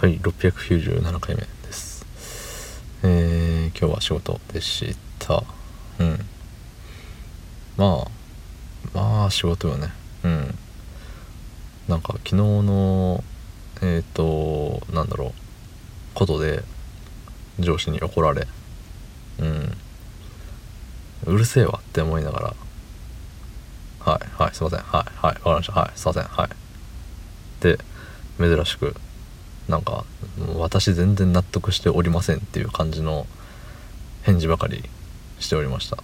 はい697回目です。えー、今日は仕事でした。うん。まあまあ仕事よね。うん。なんか昨日のえっ、ー、となんだろう。ことで上司に怒られ。うん。うるせえわって思いながら。はいはいすいません。はいはいわかりました。はいすいません。はい。で珍しくなんか私全然納得しておりませんっていう感じの返事ばかりしておりました。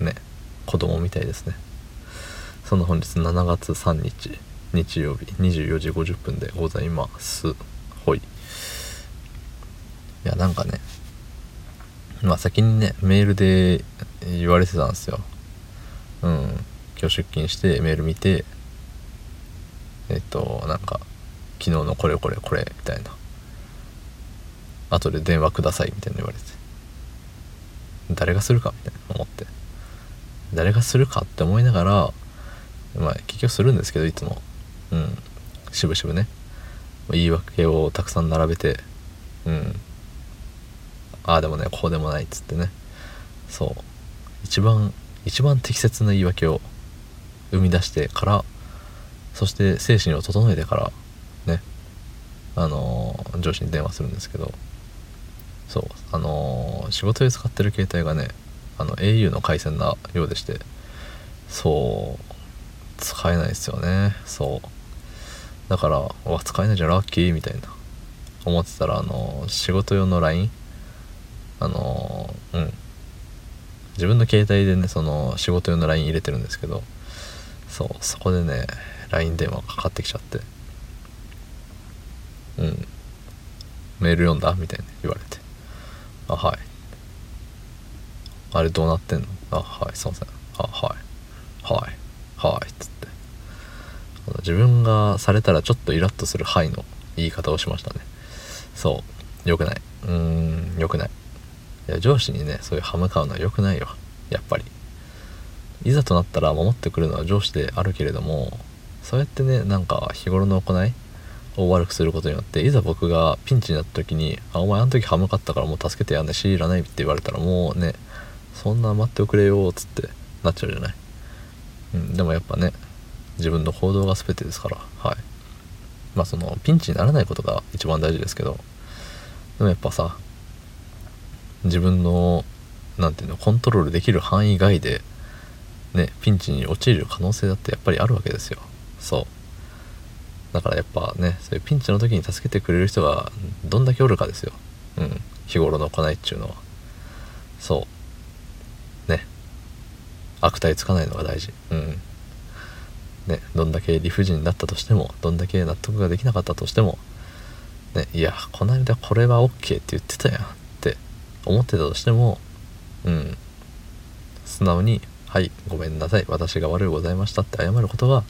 ね。子供みたいですね。その本日7月3日日曜日24時50分でございます。ほい。いやなんかねまあ先にねメールで言われてたんですよ。うん。今日出勤してメール見てえっとなんか昨日のこれこれこれみたいな。後で電話くださいみたいな言われて。誰がするかみたいな思って。誰がするかって思いながらまあ結局するんですけどいつも。うん。しぶしぶね言い訳をたくさん並べて。うん。ああでもねこうでもないっつってね。そう。一番一番適切な言い訳を生み出してからそして精神を整えてからあの、上司に電話するんですけどそうあの、仕事で使ってる携帯がねあの au の回線なようでしてそう使えないですよね。そう。だからわ使えないじゃんラッキーみたいな。思ってたらあの、仕事用の LINE あのうん。自分の携帯でねその仕事用の LINE 入れてるんですけどそうそこでね LINE 電話かかってきちゃって。うん。メール読んだ？みたいに言われて。あはい。あれどうなってんの？あはい。すいません。あはい。はい。はい。っつって。自分がされたらちょっとイラッとする「はい」の言い方をしましたね。そう。良くない。うん。良くない。いや上司にねそういう歯向かうのは良くないよやっぱり。いざとなったら守ってくるのは上司であるけれどもそうやってねなんか日頃の行いを悪くすることによっていざ僕がピンチになった時に「あお前あの時歯向かったからもう助けてやんねしいらない」って言われたらもうねそんな待っておくれよっつってなっちゃうじゃない、うん、でもやっぱね自分の行動が全てですからはい。まあそのピンチにならないことが一番大事ですけどでもやっぱさ自分の何ていうのコントロールできる範囲外でねピンチに陥る可能性だってやっぱりあるわけですよ。そう。だからやっぱねそういうピンチの時に助けてくれる人がどんだけおるかですよ。うん。日頃の行いっちゅうのは。そう。ね。悪態つかないのが大事。うん。ね。どんだけ理不尽だったとしてもどんだけ納得ができなかったとしてもね。いやこの間これは OK って言ってたやん。って思ってたとしてもうん。素直に「はいごめんなさい。私が悪いございました」って謝ることが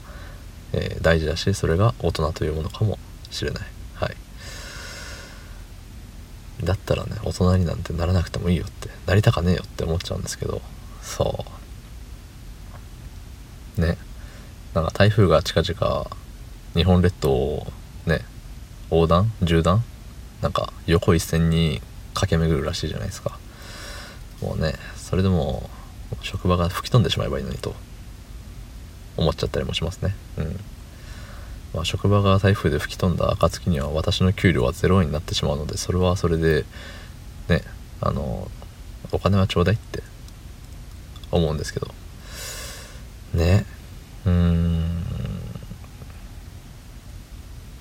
えー、大事だしそれが大人というものかもしれない。はい。だったらね大人になんてならなくてもいいよってなりたかねえよって思っちゃうんですけど。そう。ね。なんか台風が近々日本列島をね横断？縦断？なんか横一線に駆け巡るらしいじゃないですか。もうねそれでも職場が吹き飛んでしまえばいいのにと。思っちゃったりもしますね。うん。まあ、職場が台風で吹き飛んだ暁には私の給料は0円になってしまうのでそれはそれでねあのお金はちょうだいって思うんですけど。ね。うーん。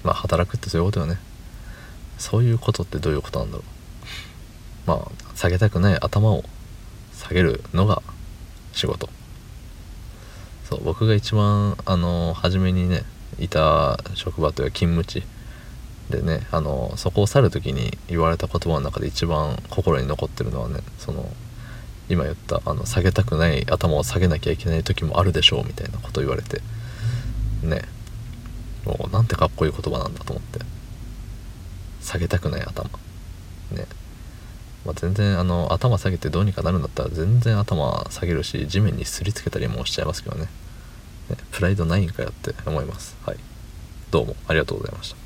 まあ働くってそういうことよね。そういうことってどういうことなんだろう。まあ下げたくない頭を下げるのが仕事。そう僕が一番あの初めにねいた職場というか勤務地でねあのそこを去る時に言われた言葉の中で一番心に残ってるのはねその今言ったあの下げたくない頭を下げなきゃいけない時もあるでしょうみたいなこと言われてねもうなんてかっこいい言葉なんだと思って下げたくない頭ね。まあ、全然あの頭下げてどうにかなるんだったら全然頭下げるし地面にすりつけたりもしちゃいますけどね。ねプライドないんかよって思います。はい。どうもありがとうございました。